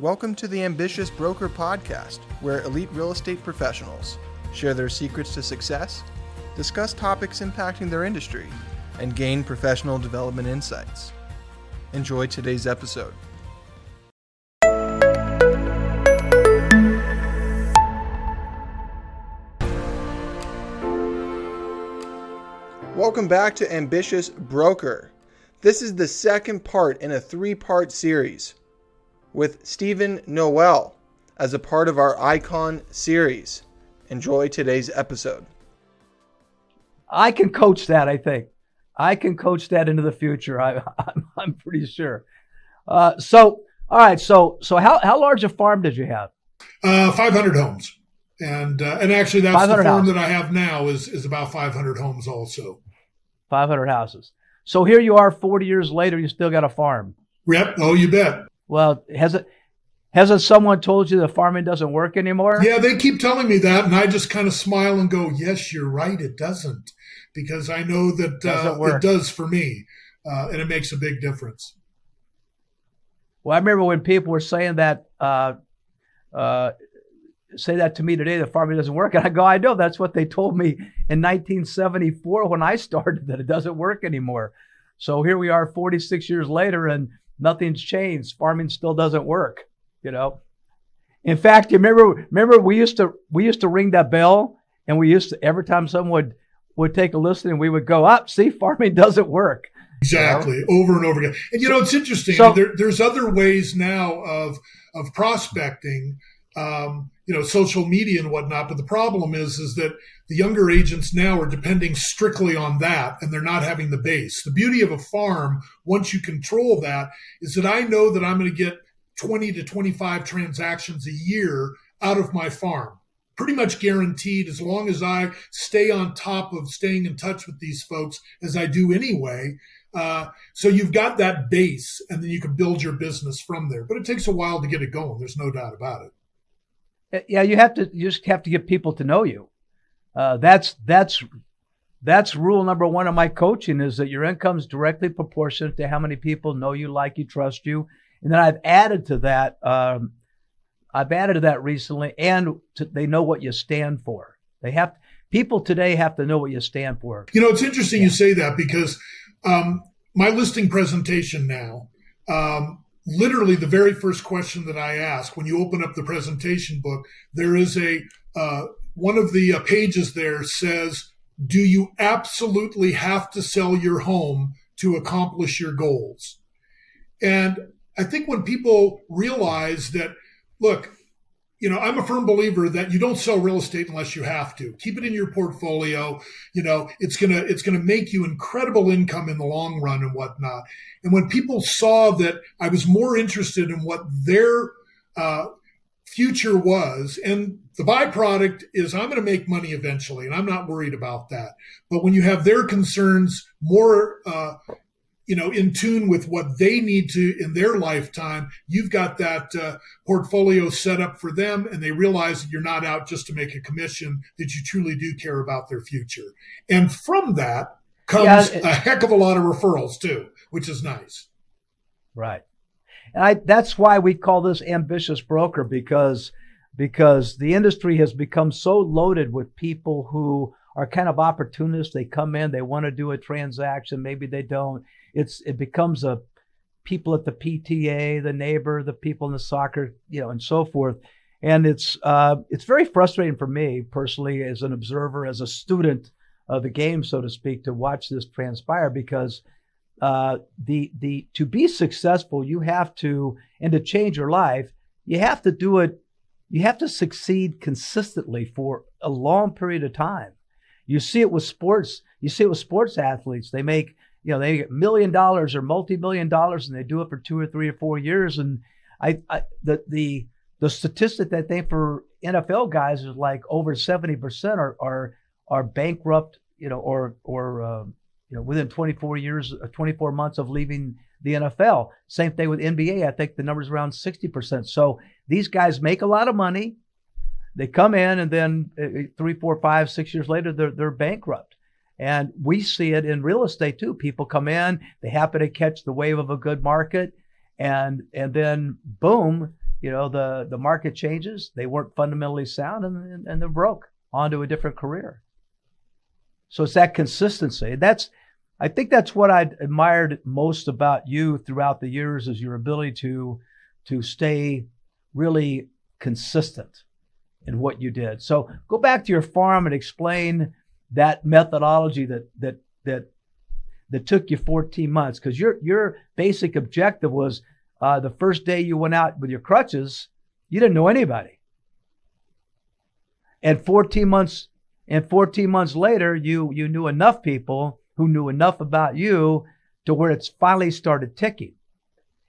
Welcome to the Ambitious Broker Podcast, where elite real estate professionals share their secrets to success, discuss topics impacting their industry, and gain professional development insights. Enjoy today's episode. Welcome back to Ambitious Broker. This is the second part in a three part series with Steven Noel as a part of our Icon series. Enjoy today's episode. I can coach that, I think. I can coach that into the future. I, I'm, I'm pretty sure. Uh, so, all right. So, so how, how large a farm did you have? Uh, 500 homes. And, uh, and actually that's the farm houses. that I have now is, is about 500 homes also. 500 houses. So here you are 40 years later, you still got a farm. Yep. Oh, you bet. Well, has it, hasn't someone told you the farming doesn't work anymore? Yeah, they keep telling me that. And I just kind of smile and go, yes, you're right. It doesn't because I know that uh, it does for me. Uh, and it makes a big difference. Well, I remember when people were saying that, uh, uh say that to me today, the farming doesn't work. And I go, I know that's what they told me in 1974 when I started, that it doesn't work anymore. So here we are 46 years later and nothing's changed. Farming still doesn't work, you know. In fact, you remember remember we used to we used to ring that bell and we used to every time someone would would take a listen and we would go up, see farming doesn't work. Exactly, you know? over and over again. And you know, it's interesting. So, there, there's other ways now of of prospecting um, you know, social media and whatnot. But the problem is, is that the younger agents now are depending strictly on that and they're not having the base. The beauty of a farm, once you control that, is that I know that I'm going to get 20 to 25 transactions a year out of my farm. Pretty much guaranteed as long as I stay on top of staying in touch with these folks as I do anyway. Uh, so you've got that base and then you can build your business from there. But it takes a while to get it going. There's no doubt about it. Yeah, you have to you just have to get people to know you. Uh, that's that's that's rule number one of my coaching is that your income is directly proportionate to how many people know you, like you, trust you. And then I've added to that. Um, I've added to that recently, and to, they know what you stand for. They have people today have to know what you stand for. You know, it's interesting yeah. you say that because um, my listing presentation now. Um, literally the very first question that I ask when you open up the presentation book, there is a uh, one of the uh, pages there says, "Do you absolutely have to sell your home to accomplish your goals?" And I think when people realize that, look, you know, I'm a firm believer that you don't sell real estate unless you have to. Keep it in your portfolio. You know, it's gonna it's gonna make you incredible income in the long run and whatnot. And when people saw that I was more interested in what their uh, future was, and the byproduct is I'm going to make money eventually, and I'm not worried about that. But when you have their concerns more uh, you know in tune with what they need to in their lifetime you've got that uh, portfolio set up for them and they realize that you're not out just to make a commission that you truly do care about their future. And from that comes yeah, it, a heck of a lot of referrals too which is nice. Right. And I, that's why we call this ambitious broker because because the industry has become so loaded with people who are kind of opportunists. They come in, they want to do a transaction, maybe they don't it's it becomes a people at the PTA, the neighbor, the people in the soccer, you know, and so forth. And it's uh, it's very frustrating for me personally as an observer, as a student of the game, so to speak, to watch this transpire because uh, the the to be successful, you have to and to change your life, you have to do it. You have to succeed consistently for a long period of time. You see it with sports. You see it with sports athletes. They make you know, they get million dollars or multi-million dollars and they do it for two or three or four years. And I, I the, the, the statistic that they for NFL guys is like over 70% are, are, are bankrupt, you know, or, or, uh, you know, within 24 years, uh, 24 months of leaving the NFL. Same thing with NBA. I think the number's around 60%. So these guys make a lot of money. They come in and then uh, three, four, five, six years later, they're, they're bankrupt. And we see it in real estate too. People come in, they happen to catch the wave of a good market, and and then boom, you know, the the market changes. They weren't fundamentally sound, and and they're broke onto a different career. So it's that consistency. That's I think that's what I admired most about you throughout the years is your ability to to stay really consistent in what you did. So go back to your farm and explain that methodology that that that that took you 14 months because your your basic objective was uh, the first day you went out with your crutches, you didn't know anybody, and 14 months and 14 months later, you you knew enough people who knew enough about you to where it's finally started ticking.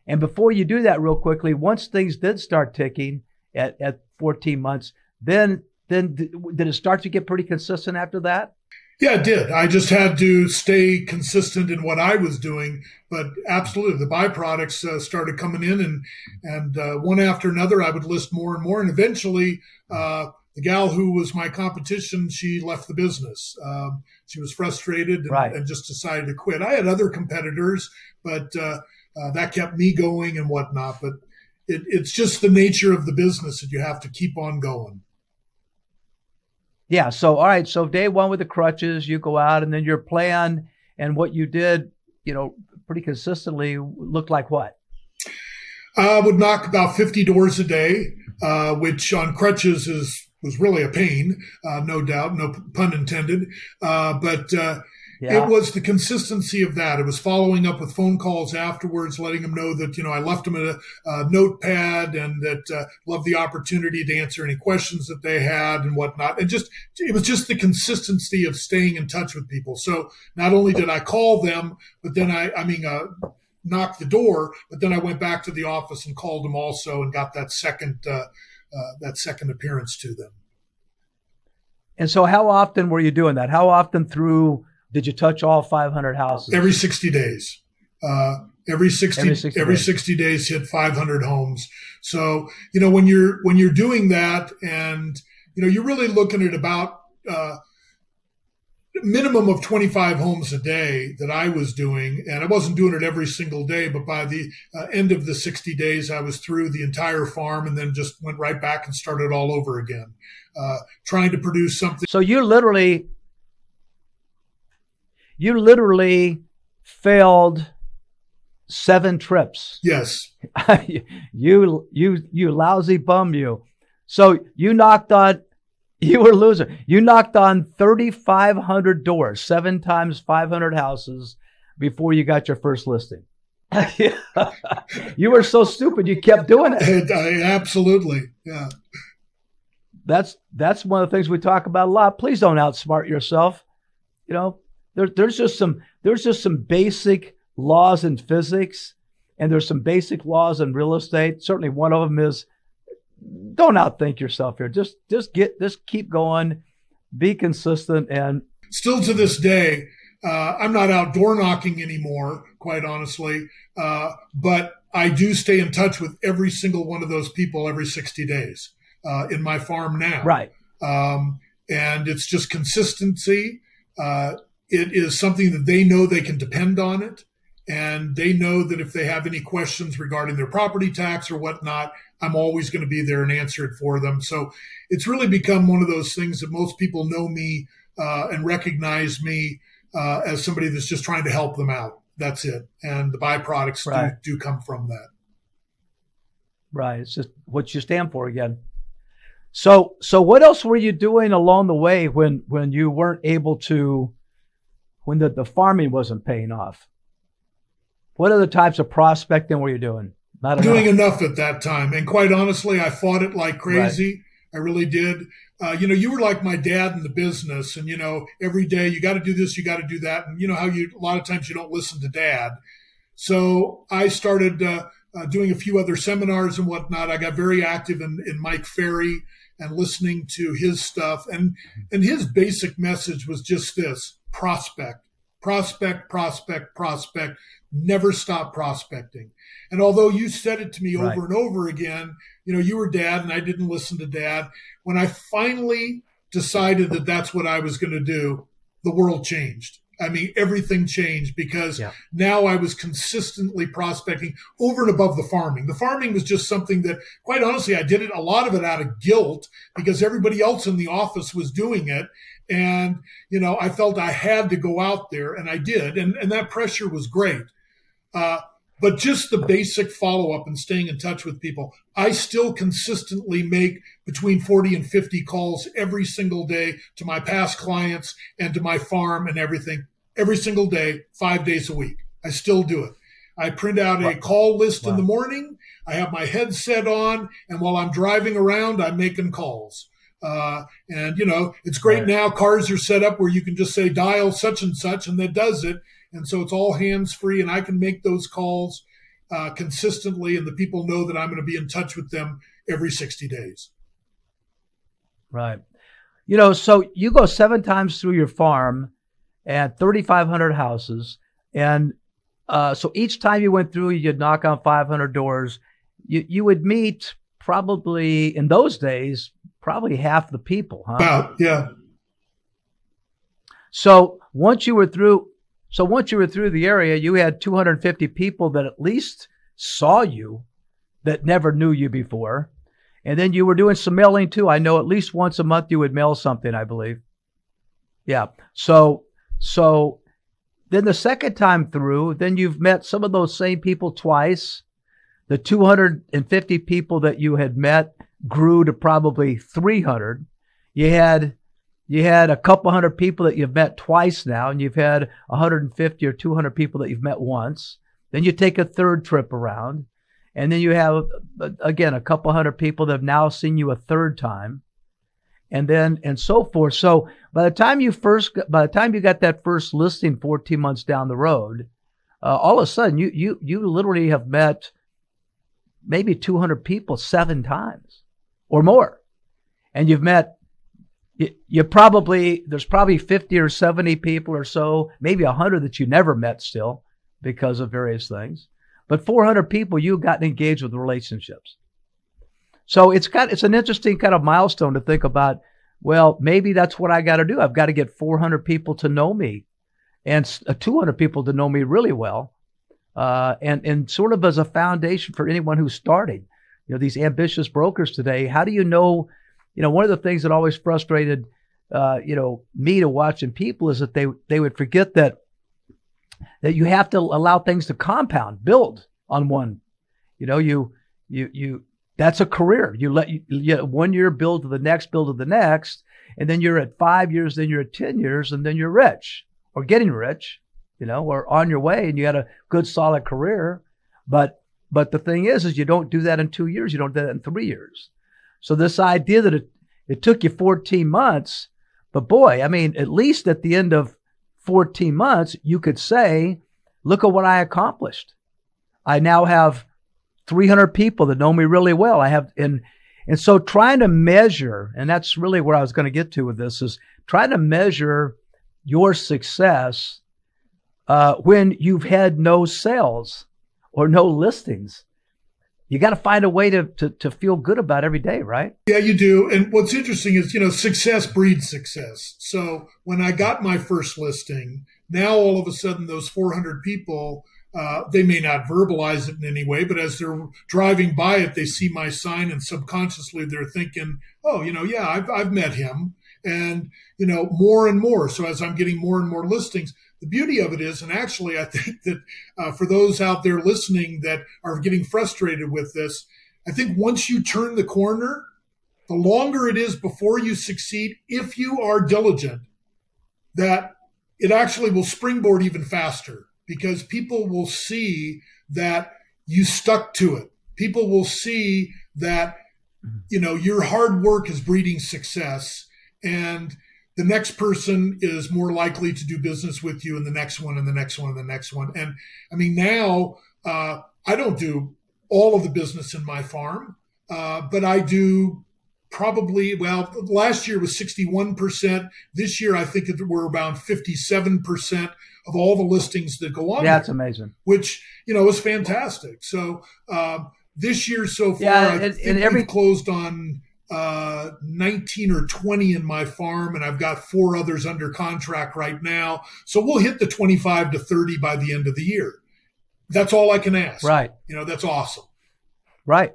And before you do that, real quickly, once things did start ticking at, at 14 months, then then did it start to get pretty consistent after that? Yeah, it did. I just had to stay consistent in what I was doing, but absolutely, the byproducts uh, started coming in, and and uh, one after another, I would list more and more, and eventually, uh, the gal who was my competition, she left the business. Um, she was frustrated and, right. and, just decided to quit. I had other competitors, but uh, uh, that kept me going and whatnot. But it, it's just the nature of the business that you have to keep on going. Yeah. So, all right. So, day one with the crutches, you go out, and then your plan and what you did, you know, pretty consistently looked like what? I would knock about 50 doors a day, uh, which on crutches is was really a pain, uh, no doubt, no pun intended. Uh, but uh, yeah. It was the consistency of that. It was following up with phone calls afterwards, letting them know that, you know, I left them a, a notepad and that uh, loved the opportunity to answer any questions that they had and whatnot. And just, it was just the consistency of staying in touch with people. So not only did I call them, but then I, I mean, uh, knock the door, but then I went back to the office and called them also and got that second, uh, uh that second appearance to them. And so how often were you doing that? How often through did you touch all 500 houses? Every 60 days. Uh, every 60, every 60, every 60 days hit 500 homes. So, you know, when you're, when you're doing that and, you know, you're really looking at about, uh, minimum of 25 homes a day that I was doing. And I wasn't doing it every single day, but by the uh, end of the 60 days, I was through the entire farm and then just went right back and started all over again, uh, trying to produce something. So you're literally you literally failed seven trips. Yes. you you you lousy bum you. So you knocked on you were a loser. You knocked on 3500 doors, 7 times 500 houses before you got your first listing. you were so stupid you kept doing it. I, absolutely. Yeah. That's that's one of the things we talk about a lot. Please don't outsmart yourself. You know, there, there's just some there's just some basic laws in physics, and there's some basic laws in real estate. Certainly, one of them is don't outthink yourself here. Just just get just keep going, be consistent, and still to this day, uh, I'm not out door knocking anymore, quite honestly. Uh, but I do stay in touch with every single one of those people every 60 days uh, in my farm now. Right. Um, and it's just consistency. Uh, it is something that they know they can depend on it. And they know that if they have any questions regarding their property tax or whatnot, I'm always going to be there and answer it for them. So it's really become one of those things that most people know me uh, and recognize me uh, as somebody that's just trying to help them out. That's it. And the byproducts right. do, do come from that. Right. It's just what you stand for again. So, so what else were you doing along the way when, when you weren't able to when the, the farming wasn't paying off? What other types of prospecting were you doing? Not enough. doing enough at that time. And quite honestly, I fought it like crazy. Right. I really did. Uh, you know, you were like my dad in the business, and you know, every day you got to do this, you got to do that, and you know how you a lot of times you don't listen to dad. So I started uh, uh, doing a few other seminars and whatnot. I got very active in, in Mike Ferry and listening to his stuff, and and his basic message was just this: prospect, prospect, prospect, prospect. Never stop prospecting. And although you said it to me right. over and over again, you know, you were dad and I didn't listen to dad. When I finally decided that that's what I was going to do, the world changed. I mean, everything changed because Yeah. now I was consistently prospecting over and above the farming. The farming was just something that, quite honestly, I did it a lot of it out of guilt because everybody else in the office was doing it. And, you know, I felt I had to go out there and I did. And, and that pressure was great. Uh, but just the basic follow up and staying in touch with people. I still consistently make between 40 and 50 calls every single day to my past clients and to my farm and everything every single day, five days a week. I still do it. I print out a call list in the morning. I have my headset on, and while I'm driving around, I'm making calls. Uh, and you know, it's great Right. now. Cars are set up where you can just say dial such and such, and that does it. And so it's all hands free, and I can make those calls uh, consistently, and the people know that I'm going to be in touch with them every 60 days. Right. You know, so you go seven times through your farm at 3,500 houses. And uh, so each time you went through, you'd knock on 500 doors. You, you would meet probably in those days, probably half the people, huh? About yeah, So once you were through, so once you were through the area, you had 250 people that at least saw you that never knew you before. And then you were doing some mailing too. I know at least once a month you would mail something, I believe. Yeah. So, so then the second time through, then you've met some of those same people twice. The 250 people that you had met grew to probably 300. You had you had a couple hundred people that you've met twice now, and you've had 150 or 200 people that you've met once. Then you take a third trip around, and then you have again a couple hundred people that have now seen you a third time, and then and so forth. So by the time you first, by the time you got that first listing 14 months down the road, uh, all of a sudden you you you literally have met maybe 200 people seven times or more, and you've met you, you probably there's probably 50 or 70 people or so maybe 100 that you never met still because of various things. But 400 people you've gotten engaged with relationships. So it's got it's an interesting kind of milestone to think about well maybe that's what i got to do. I've got to get 400 people to know me and uh, 200 people to know me really well uh, and and sort of as a foundation for anyone who's starting you know these ambitious brokers today how do you know you know, one of the things that always frustrated, uh, you know, me to watching people is that they they would forget that that you have to allow things to compound, build on one. You know, you you you that's a career. You let you, you one year build to the next, build to the next, and then you're at five years, then you're at ten years, and then you're rich or getting rich, you know, or on your way, and you had a good solid career. But but the thing is, is you don't do that in two years. You don't do that in three years. So this idea that it, it took you 14 months, but boy, I mean, at least at the end of 14 months, you could say, look at what I accomplished. I now have 300 people that know me really well. I have, and, and so trying to measure, and that's really where I was going to get to with this is trying to measure your success uh, when you've had no sales or no listings you got to find a way to, to to feel good about every day, right? Yeah, you do. And what's interesting is, you know, success breeds success. So when I got my first listing, now all of a sudden those 400 people, uh, they may not verbalize it in any way, but as they're driving by it, they see my sign and subconsciously they're thinking, oh, you know, yeah, I've, I've met him. And, you know, more and more. So as I'm getting more and more listings, the beauty of it is, and actually, I think that uh, for those out there listening that are getting frustrated with this, I think once you turn the corner, the longer it is before you succeed, if you are diligent, that it actually will springboard even faster because people will see that you stuck to it. People will see that, you know, your hard work is breeding success and the next person is more likely to do business with you and the next one and the next one and the next one. And I mean, now uh, I don't do all of the business in my farm, uh, but I do probably, well, last year was 61%. This year, I think it- we're around 57% of all the listings that go on, Yeah, there, it's amazing. which, you know, is fantastic. So um, this year so far, Yeah, I and- think and every- closed on uh, 19 or 20 in my farm, and I've got four others under contract right now. So we'll hit the 25 to 30 by the end of the year. That's all I can ask. Right. You know, that's awesome. Right.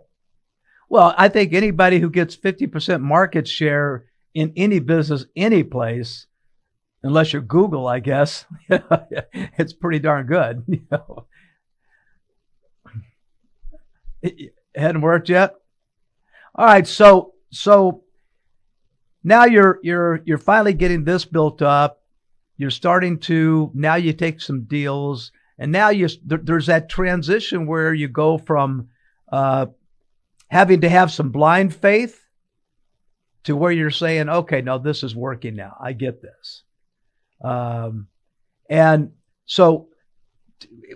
Well, I think anybody who gets 50% market share in any business, any place, unless you're Google, I guess, it's pretty darn good. You know? It hadn't worked yet. All right, so so now you're you're you're finally getting this built up. You're starting to now you take some deals, and now you there, there's that transition where you go from uh, having to have some blind faith to where you're saying, okay, no, this is working now. I get this. Um, and so,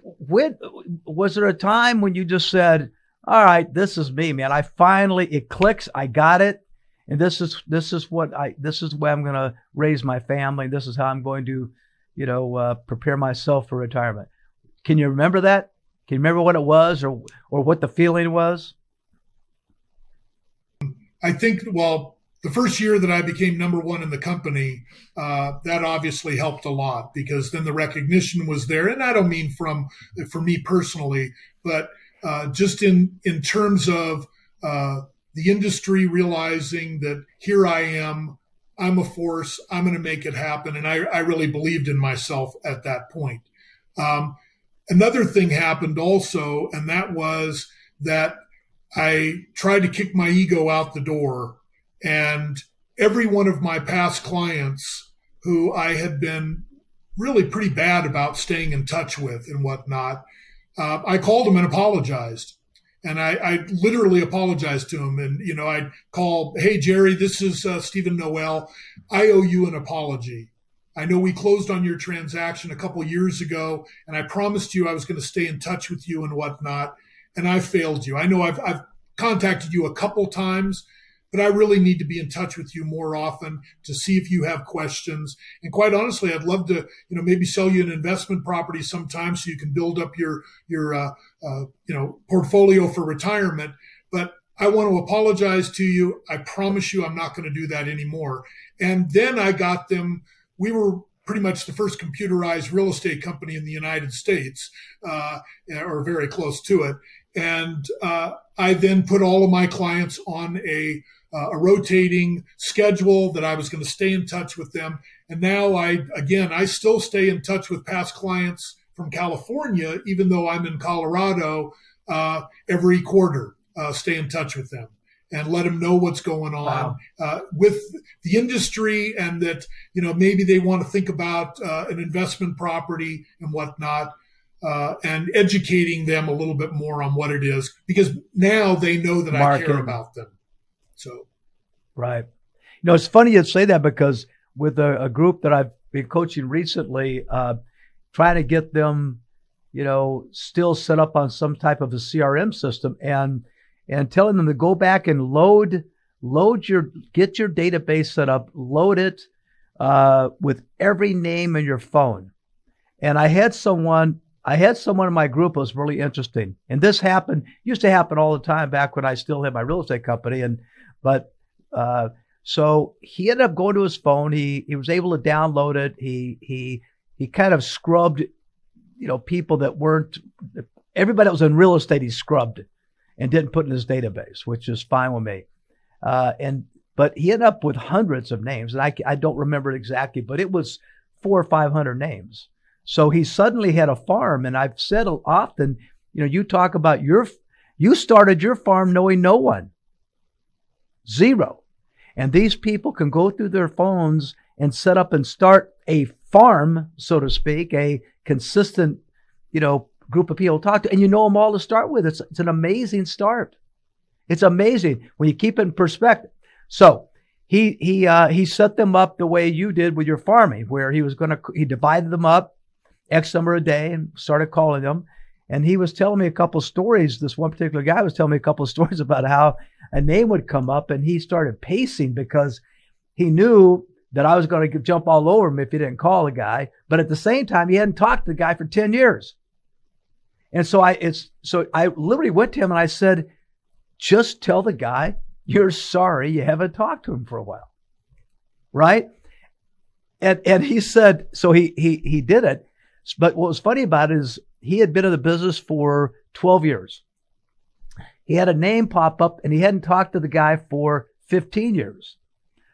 when was there a time when you just said, all right, this is me, man. I finally it clicks. I got it, and this is this is what I this is where I'm going to raise my family. This is how I'm going to, you know, uh, prepare myself for retirement. Can you remember that? Can you remember what it was, or or what the feeling was? I think well, the first year that I became number one in the company, uh, that obviously helped a lot because then the recognition was there, and I don't mean from for me personally, but uh, just in in terms of uh, the industry realizing that here I am, I'm a force, I'm going to make it happen, and I, I, really believed in myself at that point. Um, another thing happened also, and that was that I tried to kick my ego out the door, and every one of my past clients who I had been really pretty bad about staying in touch with and whatnot uh, I called him and apologized. And I, I, literally apologized to him. And, you know, I'd call, Hey, Jerry, this is uh, Steven Noel. I owe you an apology. I know we closed on your transaction a couple years ago, and I promised you I was going to stay in touch with you and whatnot. And I failed you. I know I've, I've contacted you a couple times, but I really need to be in touch with you more often to see if you have questions. And quite honestly, I'd love to, you know, maybe sell you an investment property sometime so you can build up your your uh, uh, you know portfolio for retirement. But I want to apologize to you. I promise you, I'm not going to do that anymore. And then I got them. We were pretty much the first computerized real estate company in the United States, uh, or very close to it. And uh, I then put all of my clients on a uh, a rotating schedule that I was going to stay in touch with them. And now I, again, I still stay in touch with past clients from California, even though I'm in Colorado uh, every quarter, uh, stay in touch with them and let them know what's going on wow. uh, with the industry and that, you know, maybe they want to think about uh, an investment property and whatnot. Uh, and educating them a little bit more on what it is because now they know that I care about them. So, right. You know, it's funny you say that because with a, a group that I've been coaching recently, uh, trying to get them, you know, still set up on some type of a CRM system and and telling them to go back and load load your get your database set up, load it uh, with every name in your phone. And I had someone I had someone in my group who was really interesting. And this happened, used to happen all the time back when I still had my real estate company. And but uh, so he ended up going to his phone. He he was able to download it. He he he kind of scrubbed, you know, people that weren't everybody that was in real estate. He scrubbed and didn't put in his database, which is fine with me. Uh, and but he ended up with hundreds of names, and I I don't remember it exactly, but it was four or five hundred names. So he suddenly had a farm, and I've said often, you know, you talk about your you started your farm knowing no one. Zero. And these people can go through their phones and set up and start a farm, so to speak, a consistent, you know, group of people to talk to, and you know them all to start with. It's, it's an amazing start. It's amazing when you keep it in perspective. So he he uh, he set them up the way you did with your farming, where he was going to he divided them up X number a day and started calling them. And he was telling me a couple stories. This one particular guy was telling me a couple stories about how a name would come up and he started pacing because he knew that I was going to jump all over him if he didn't call the guy. But at the same time, he hadn't talked to the guy for 10 years. And so I, it's, so I literally went to him and I said, just tell the guy you're sorry you haven't talked to him for a while. Right? And and he said, so he he he did it. But what was funny about it is he had been in the business for 12 years. He had a name pop up and he hadn't talked to the guy for 15 years.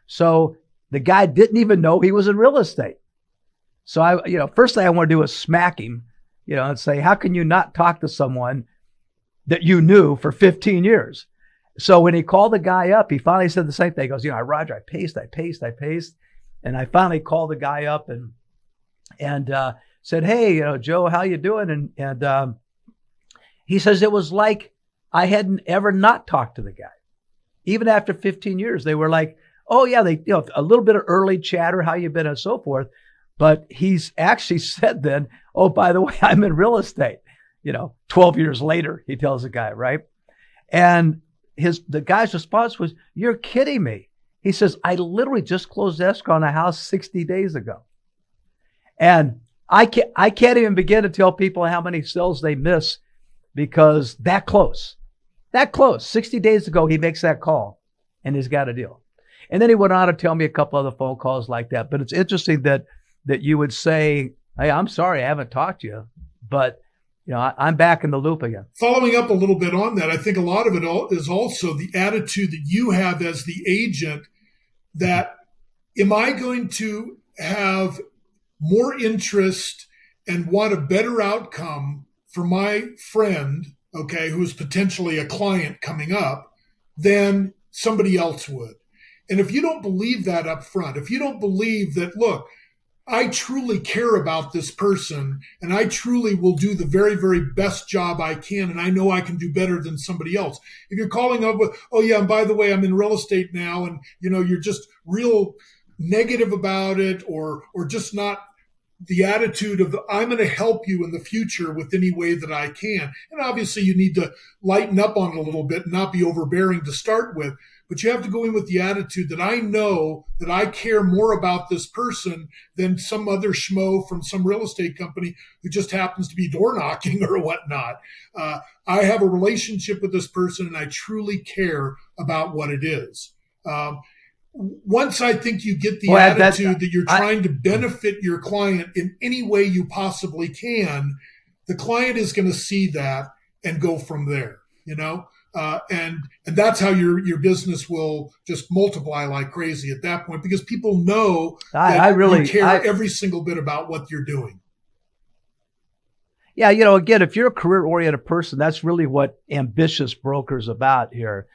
So the guy didn't even know he was in real estate. So I, you know, first thing I want to do is smack him, you know, and say, how can you not talk to someone that you knew for 15 years? So when he called the guy up, he finally said the same thing. He goes, you know, Roger, I paced, I paced, I paced. And I finally called the guy up and, and, uh, said, Hey, you know, Joe, how you doing? And, and, um, he says it was like I hadn't ever not talked to the guy. Even after 15 years, they were like, Oh yeah, they, you know, a little bit of early chatter, how you been and so forth. But he's actually said then, Oh, by the way, I'm in real estate. You know, 12 years later, he tells the guy, right? And his, the guy's response was, You're kidding me. He says, I literally just closed escrow on a house 60 days ago. And I can't, I can't even begin to tell people how many sales they miss because that close, that close. 60 days ago, he makes that call and he's got a deal. And then he went on to tell me a couple other phone calls like that. But it's interesting that, that you would say, Hey, I'm sorry, I haven't talked to you, but you know, I, am back in the loop again. Following up a little bit on that, I think a lot of it is also the attitude that you have as the agent that am I going to have more interest and want a better outcome for my friend, okay, who is potentially a client coming up than somebody else would? And if you don't believe that up front, if you don't believe that, look, I truly care about this person and I truly will do the very, very best job I can. And I know I can do better than somebody else. If you're calling up with, oh yeah, and by the way, I'm in real estate now and you know, you're just real negative about it or, or just not the attitude of I'm going to help you in the future with any way that I can. And obviously you need to lighten up on it a little bit and not be overbearing to start with but you have to go in with the attitude that I know that I care more about this person than some other schmo from some real estate company who just happens to be door knocking or whatnot. Uh, I have a relationship with this person and I truly care about what it is. Um, once I think you get the well, attitude that you're trying I, to benefit your client in any way you possibly can, the client is going to see that and go from there. You know, uh, and and that's how your your business will just multiply like crazy at that point because people know I, that I really you care I, every single bit about what you're doing. Yeah, you know, again, if you're a career oriented person, that's really what ambitious brokers about here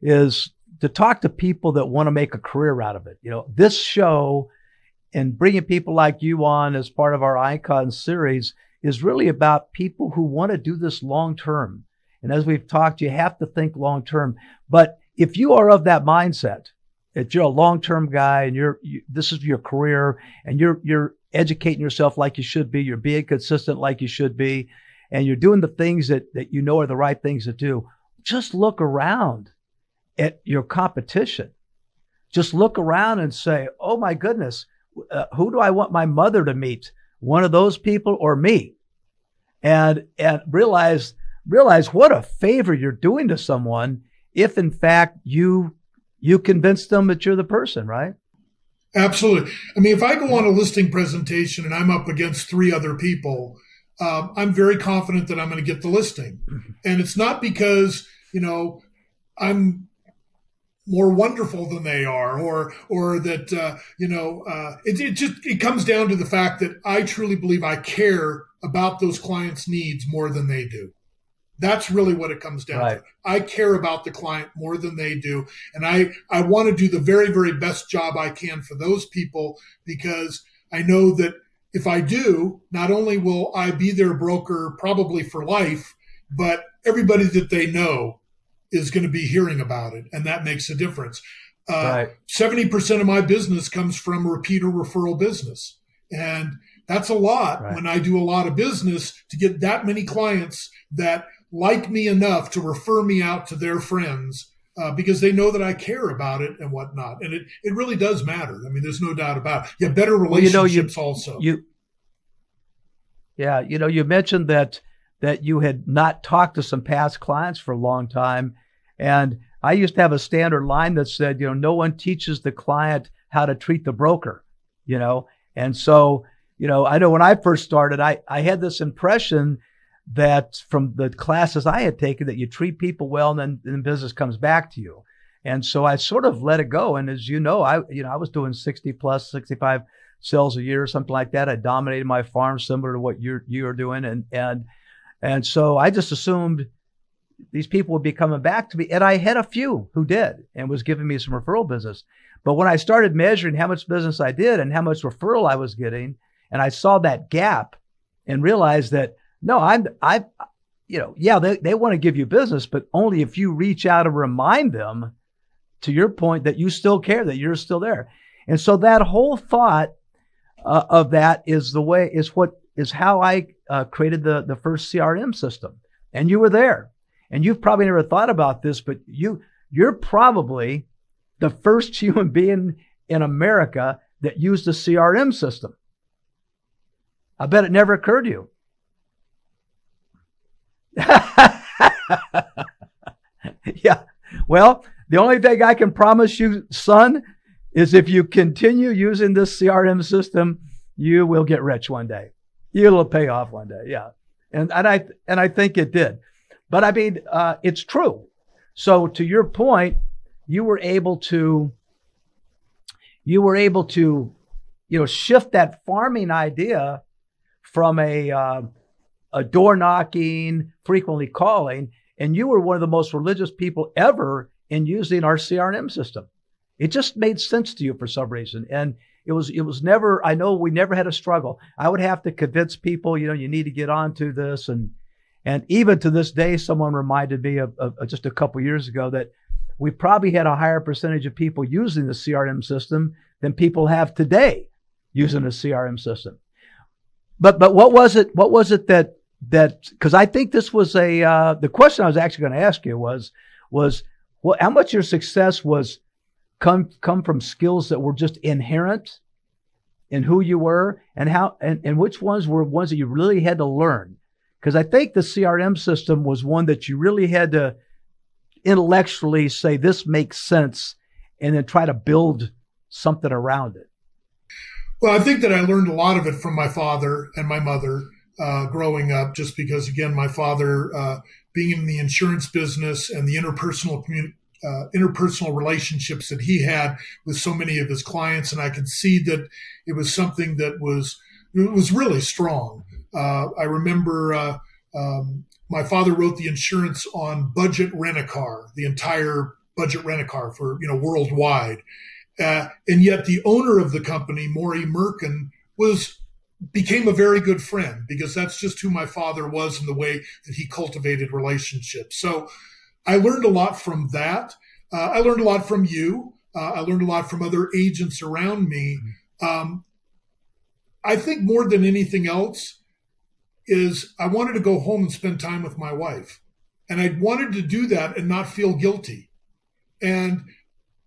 is to talk to people that want to make a career out of it. You know, this show and bringing people like you on as part of our icon series is really about people who want to do this long term and as we've talked, you have to think long term. But if you are of that mindset, that you're a long term guy and you're you, this is your career and you're you're educating yourself like you should be, you're being consistent like you should be, and you're doing the things that that you know are the right things to do. Just look around at your competition. Just look around and say, "Oh my goodness, uh, who do I want my mother to meet? One of those people or me?" And and realize realize what a favor you're doing to someone if in fact you you convince them that you're the person, right? Absolutely. I mean, if I go on a listing presentation and I'm up against three other people, um, I'm very confident that I'm going to get the listing. Mm-hmm. And it's not because, you know, I'm more wonderful than they are or or that uh, you know uh, it, it just it comes down to the fact that i truly believe i care about those clients needs more than they do that's really what it comes down right. to. I care about the client more than they do. And I, I want to do the very, very best job I can for those people because I know that if I do, not only will I be their broker probably for life, but everybody that they know is going to be hearing about it. And that makes a difference. Uh, right. 70% of my business comes from repeater referral business. And that's a lot right. when I do a lot of business to get that many clients that like me enough to refer me out to their friends uh, because they know that I care about it and whatnot. And it, it really does matter. I mean, there's no doubt about it. Yeah, better relationships well, you know, you, also. You, yeah, you know, you mentioned that that you had not talked to some past clients for a long time, and I used to have a standard line that said, you know, no one teaches the client how to treat the broker, you know, and so, you know, I know when I first started, I, I had this impression that from the classes I had taken that you treat people well and then, then business comes back to you. And so I sort of let it go. And as you know, I, you know, I was doing 60 plus, 65 sales a year or something like that. I dominated my farm similar to what you're, you're doing. And, and, and so I just assumed these people would be coming back to me. And I had a few who did and was giving me some referral business. But when I started measuring how much business I did and how much referral I was getting, and I saw that gap and realized that no, I'm, I, you know, yeah, they, they want to give you business, but only if you reach out and remind them to your point that you still care, that you're still there. And so that whole thought uh, of that is the way, is what, is how I uh, created the, the first CRM system. And you were there. And you've probably never thought about this, but you, you're probably the first human being in America that used a CRM system. I bet it never occurred to you. yeah. Well, the only thing I can promise you, son, is if you continue using this CRM system, you will get rich one day. It'll pay off one day. Yeah. And, and I, and I think it did. But I mean, uh, it's true. So to your point, you were able to, you were able to, you know, shift that farming idea from a, uh, a door knocking, frequently calling, and you were one of the most religious people ever in using our CRM system. It just made sense to you for some reason. And it was, it was never, I know we never had a struggle. I would have to convince people, you know, you need to get onto this. And, and even to this day, someone reminded me of, of, of just a couple years ago that we probably had a higher percentage of people using the CRM system than people have today using a CRM system. But, but what was it, what was it that, that because I think this was a uh, the question I was actually going to ask you was was well how much your success was come come from skills that were just inherent in who you were and how and, and which ones were ones that you really had to learn because I think the CRM system was one that you really had to intellectually say this makes sense and then try to build something around it. Well, I think that I learned a lot of it from my father and my mother uh, growing up, just because, again, my father uh, being in the insurance business and the interpersonal community. Uh, interpersonal relationships that he had with so many of his clients, and I could see that it was something that was it was really strong. Uh, I remember uh, um, my father wrote the insurance on budget rent a car, the entire budget rent a car for you know worldwide, uh, and yet the owner of the company, Maury Mirkin, was became a very good friend because that's just who my father was and the way that he cultivated relationships. So I learned a lot from that. Uh, I learned a lot from you. Uh, I learned a lot from other agents around me. Um, I think more than anything else is I wanted to go home and spend time with my wife. And I wanted to do that and not feel guilty. And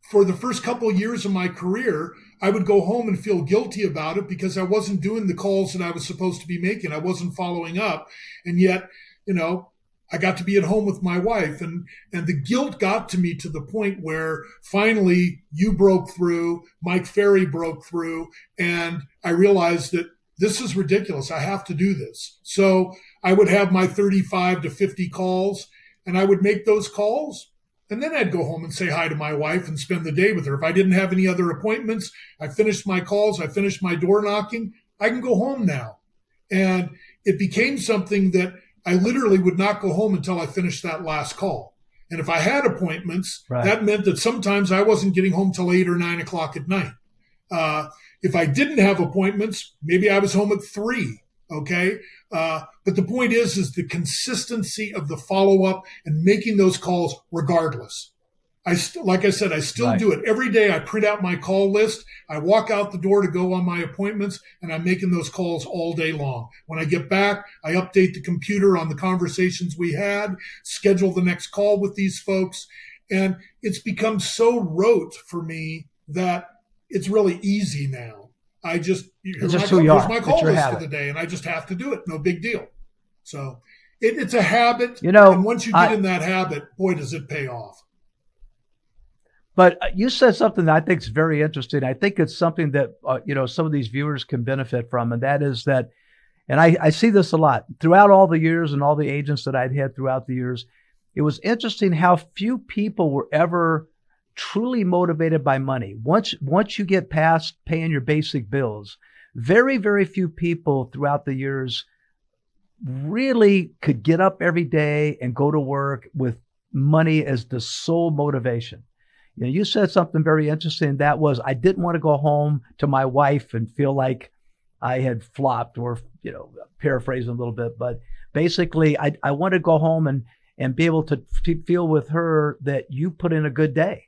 for the first couple of years of my career, I would go home and feel guilty about it because I wasn't doing the calls that I was supposed to be making. I wasn't following up. And yet, you know, I got to be at home with my wife and, and the guilt got to me to the point where finally you broke through, Mike Ferry broke through, and I realized that this is ridiculous. I have to do this. So I would have my 35 to 50 calls and I would make those calls and then I'd go home and say hi to my wife and spend the day with her. If I didn't have any other appointments, I finished my calls, I finished my door knocking, I can go home now. And it became something that I literally would not go home until I finished that last call. And if I had appointments, right. that meant that sometimes I wasn't getting home till eight or nine o'clock at night. Uh, if I didn't have appointments, maybe I was home at three. Okay. Uh, but the point is, is the consistency of the follow up and making those calls regardless. I st- like I said, I still right. do it every day. I print out my call list. I walk out the door to go on my appointments and I'm making those calls all day long. When I get back, I update the computer on the conversations we had, schedule the next call with these folks. And it's become so rote for me that it's really easy now. I just it's just my, who you are. my call list for the day, and I just have to do it. No big deal. So it, it's a habit. You know, and once you get I, in that habit, boy, does it pay off. But uh, you said something that I think is very interesting. I think it's something that uh, you know some of these viewers can benefit from, and that is that, and I, I see this a lot throughout all the years and all the agents that I'd had throughout the years. It was interesting how few people were ever truly motivated by money. Once once you get past paying your basic bills, very very few people throughout the years really could get up every day and go to work with money as the sole motivation. You know, you said something very interesting. That was I didn't want to go home to my wife and feel like I had flopped, or you know, paraphrasing a little bit, but basically, I I want to go home and and be able to feel with her that you put in a good day.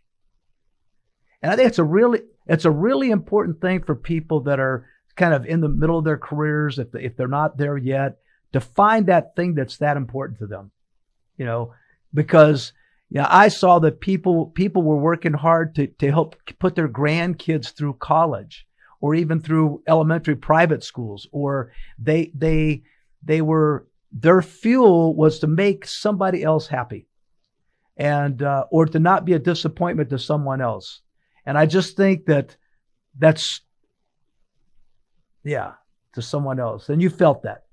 And I think it's a really it's a really important thing for people that are kind of in the middle of their careers, if they, if they're not there yet, to find that thing that's that important to them. You know, because yeah, I saw that people people were working hard to to help put their grandkids through college or even through elementary private schools or they they they were their fuel was to make somebody else happy and uh, or to not be a disappointment to someone else and i just think that that's yeah to someone else and you felt that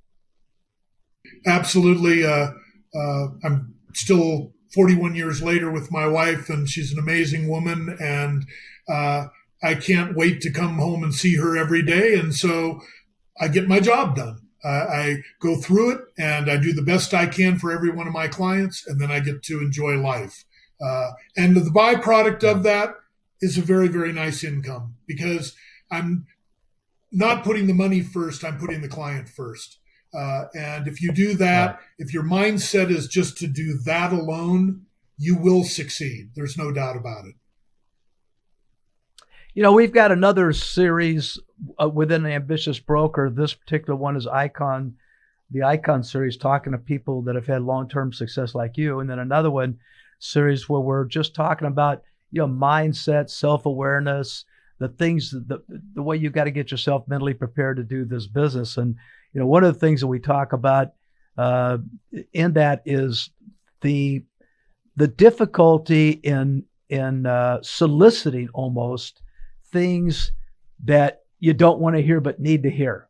absolutely uh, uh, i'm still 41 years later with my wife, and she's an amazing woman. And uh, I can't wait to come home and see her every day. And so I get my job done. I go through it and I do the best I can for every one of my clients, and then I get to enjoy life. Uh, and the byproduct of that is a very, very nice income because I'm not putting the money first, I'm putting the client first. Uh, and if you do that, right. if your mindset is just to do that alone, you will succeed. There's no doubt about it. You know, we've got another series uh, within the Ambitious Broker. This particular one is Icon, the Icon series, talking to people that have had long term success like you. And then another one series where we're just talking about, you know, mindset, self awareness, the things, the, the way you got to get yourself mentally prepared to do this business. And you know, one of the things that we talk about uh, in that is the the difficulty in in uh, soliciting almost things that you don't want to hear but need to hear.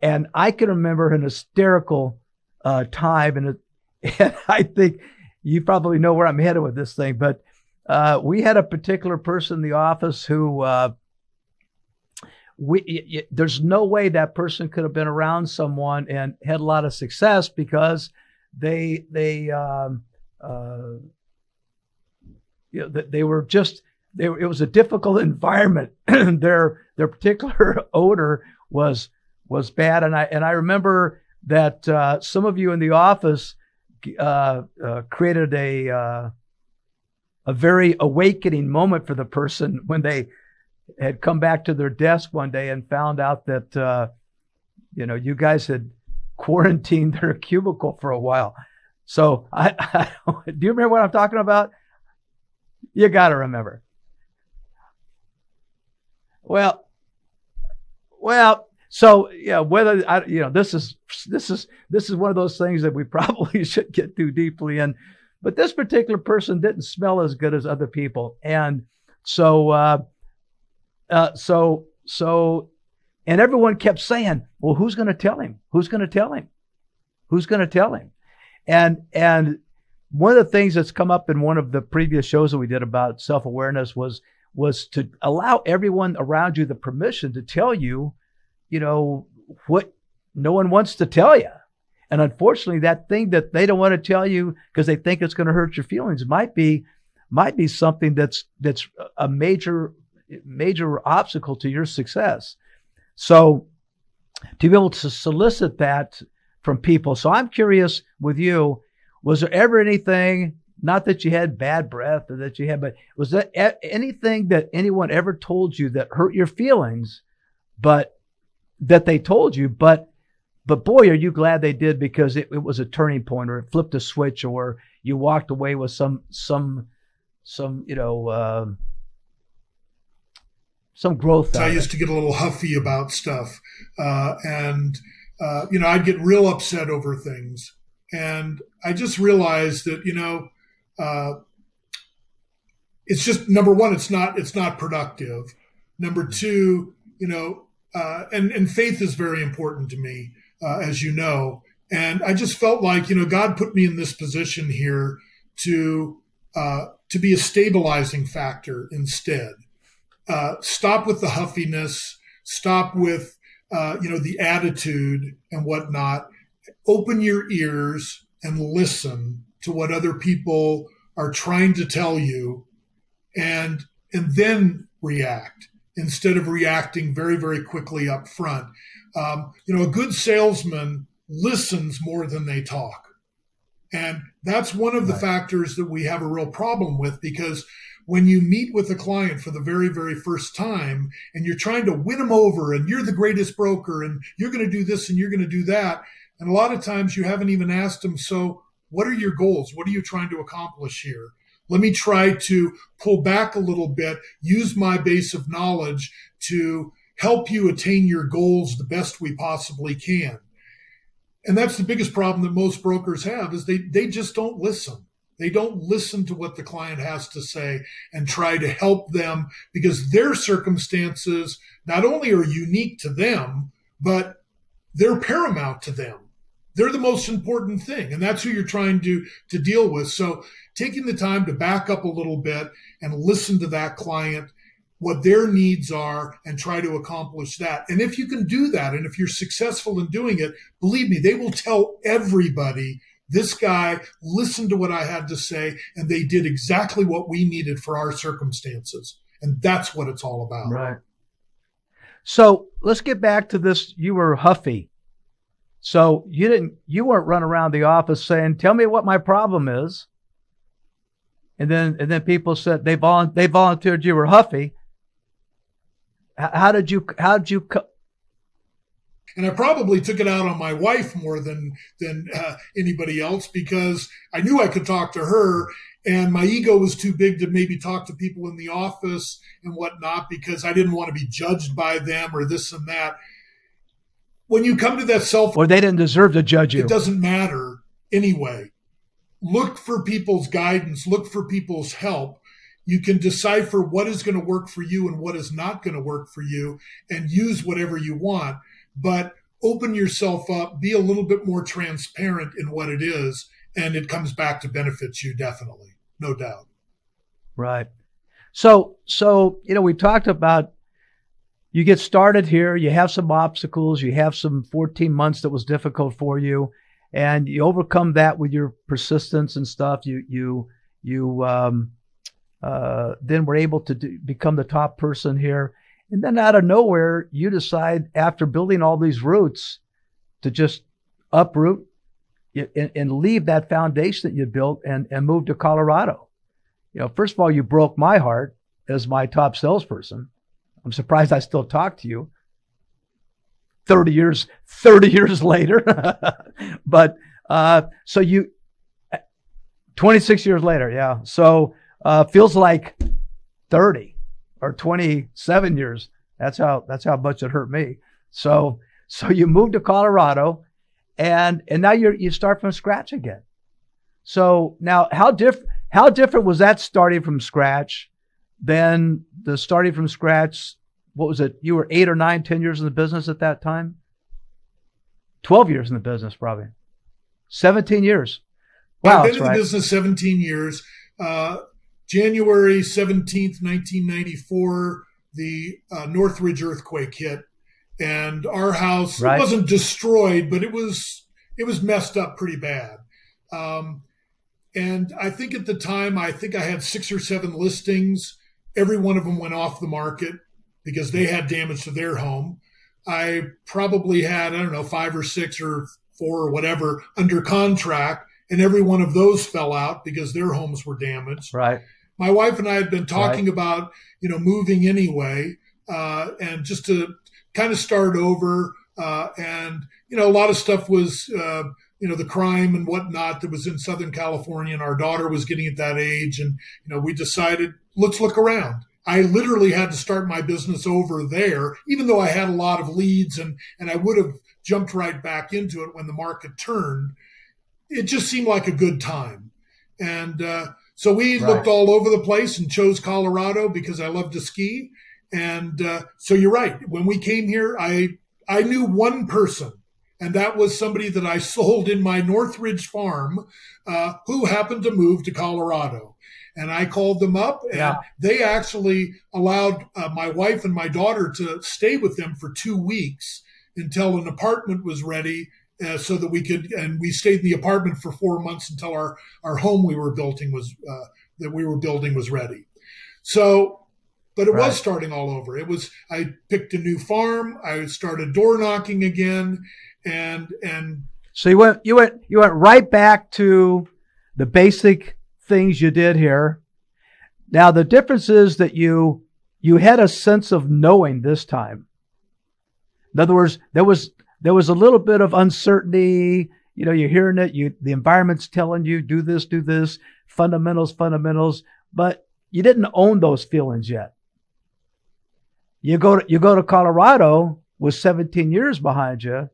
And I can remember an hysterical uh, time, and, it, and, I think you probably know where I'm headed with this thing, but uh, we had a particular person in the office who uh, we it, there's no way that person could have been around someone and had a lot of success because they they um, uh, you know, they were just they, it was a difficult environment. their their particular odor was was bad, and I and I remember that uh, some of you in the office uh, uh created a uh, a very awakening moment for the person when they had come back to their desk one day and found out that uh, you know you guys had quarantined their cubicle for a while. So I, I do you remember what I'm talking about? You got to remember. Well, well, so yeah, whether I, you know this is this is this is one of those things that we probably should get too deeply in, but this particular person didn't smell as good as other people, and so. Uh, uh, so so, and everyone kept saying, "Well, who's going to tell him? Who's going to tell him? Who's going to tell him?" And and one of the things that's come up in one of the previous shows that we did about self awareness was was to allow everyone around you the permission to tell you, you know, what no one wants to tell you. And unfortunately, that thing that they don't want to tell you because they think it's going to hurt your feelings might be might be something that's that's a major major obstacle to your success. So to be able to solicit that from people. So I'm curious with you, was there ever anything, not that you had bad breath or that you had, but was there anything that anyone ever told you that hurt your feelings, but that they told you, but but boy, are you glad they did because it, it was a turning point or it flipped a switch or you walked away with some some some you know uh, some growth. I used to get a little huffy about stuff, uh, and uh, you know I'd get real upset over things, and I just realized that you know uh, it's just number one, it's not it's not productive. Number two, you know, uh, and and faith is very important to me, uh, as you know. And I just felt like you know God put me in this position here to uh, to be a stabilizing factor instead. Uh, stop with the huffiness. Stop with uh, you know the attitude and whatnot. Open your ears and listen to what other people are trying to tell you and and then react instead of reacting very very quickly up front um, you know a good salesman listens more than they talk and that's one of the right. factors that we have a real problem with because when you meet with a client for the very, very first time and you're trying to win them over and you're the greatest broker and you're going to do this and you're going to do that. And a lot of times you haven't even asked them, so what are your goals? What are you trying to accomplish here? Let me try to pull back a little bit, use my base of knowledge to help you attain your goals the best we possibly can. And that's the biggest problem that most brokers have is they, they just don't listen. They don't listen to what the client has to say and try to help them because their circumstances not only are unique to them, but they're paramount to them they're the most important thing and that's who you're trying to to deal with so taking the time to back up a little bit and listen to that client what their needs are and try to accomplish that. And if you can do that and if you're successful in doing it believe me they will tell everybody this guy listened to what i had to say and they did exactly what we needed for our circumstances. And that's what it's all about. Right. So let's get back to this you were huffy. So you didn't, you weren't running around the office saying, "Tell me what my problem is." And then, and then people said they volu- they volunteered you were huffy. How did you? How did you? Co- and I probably took it out on my wife more than than uh, anybody else because I knew I could talk to her, and my ego was too big to maybe talk to people in the office and whatnot because I didn't want to be judged by them or this and that when you come to that self or they didn't deserve to judge you it doesn't matter anyway look for people's guidance look for people's help you can decipher what is going to work for you and what is not going to work for you and use whatever you want. But open yourself up be a little bit more transparent in what it is and it comes back to benefits you definitely no doubt. Right. So so you know we talked about you get started here, you have some obstacles, you have some 14 months that was difficult for you, and you overcome that with your persistence and stuff. You you you um, uh, then were able to do, become the top person here, and then out of nowhere, you decide after building all these roots to just uproot and, and leave that foundation that you built and and move to Colorado. You know, first of all, you broke my heart as my top salesperson I'm surprised I still talk to you 30 years 30 years later. but uh, so you 26 years later, yeah. So uh, feels like 30 or 27 years. That's how that's how much it hurt me. So so you moved to Colorado and and now you you start from scratch again. So now how different how different was that starting from scratch than the starting from scratch, what was it? You were eight or nine, ten years in the business at that time? 12 years in the business, probably. 17 years. Wow. I've been in right. the business 17 years. Uh, January 17th, 1994, the uh, Northridge earthquake hit. And our house right. wasn't destroyed, but it was it was messed up pretty bad. Um, and I think at the time, I think I had six or seven listings Every one of them went off the market because they had damage to their home. I probably had, I don't know, five or six or four or whatever under contract, and every one of those fell out because their homes were damaged. Right. My wife and I had been talking right. about, you know, moving anyway, uh, and just to kind of start over. Uh, and, you know, a lot of stuff was, uh, you know, the crime and whatnot that was in Southern California, and our daughter was getting at that age. And, you know, we decided let's look around. I literally had to start my business over there, even though I had a lot of leads and, and I would have jumped right back into it when the market turned. It just seemed like a good time. And uh, So we Right. looked all over the place and chose Colorado because I love to ski. And uh, so you're right. When we came here, I I knew one person, and that was somebody that I sold in my Northridge farm, uh, who happened to move to Colorado. And I called them up, and Yeah. they actually allowed uh, my wife and my daughter to stay with them for two weeks until an apartment was ready, uh, so that we could. And we stayed in the apartment for four months until our our home we were building was uh, that we were building was ready. So, but it Right. was starting all over. It was. I picked a new farm. I started door knocking again, and and So you went you went you went right back to the basic things you did here. Now the difference is that you you had a sense of knowing this time. In other words, there was there was a little bit of uncertainty. You know, you're hearing it. You the environment's telling you do this, do this, fundamentals, fundamentals, but you didn't own those feelings yet. You go to you go to Colorado with 17 years behind you,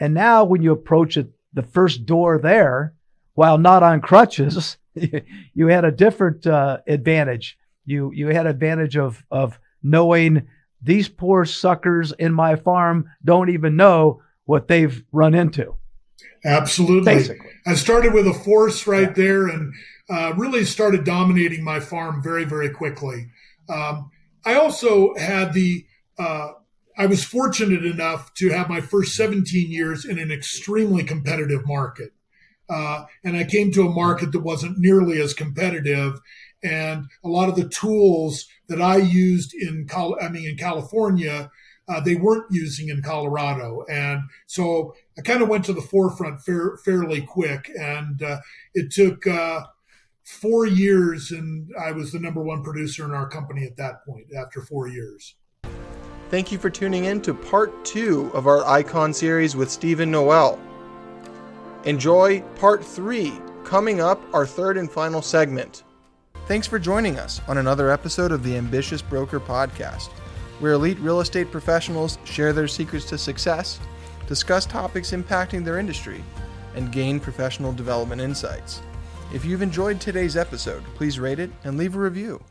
and now when you approach it, the first door there, while not on crutches, you had a different uh, advantage. You you had advantage of of knowing these poor suckers in my farm don't even know what they've run into. absolutely. Basically, I started with a force right Yeah. there and uh, really started dominating my farm very, very quickly. Um, I also had the, uh, I was fortunate enough to have my first 17 years in an extremely competitive market. Uh, and I came to a market that wasn't nearly as competitive. And a lot of the tools that I used in, Col- I mean, in California, uh, they weren't using in Colorado. And so I kind of went to the forefront fair, fairly quick. And uh, it took uh, four years, and I was the number one producer in our company at that point after four years. Thank you for tuning in to part two of our Icon series with Steven Noel. Enjoy part three, coming up, our third and final segment. Thanks for joining us on another episode of the Ambitious Broker Podcast, where elite real estate professionals share their secrets to success, discuss topics impacting their industry, and gain professional development insights. If you've enjoyed today's episode, please rate it and leave a review.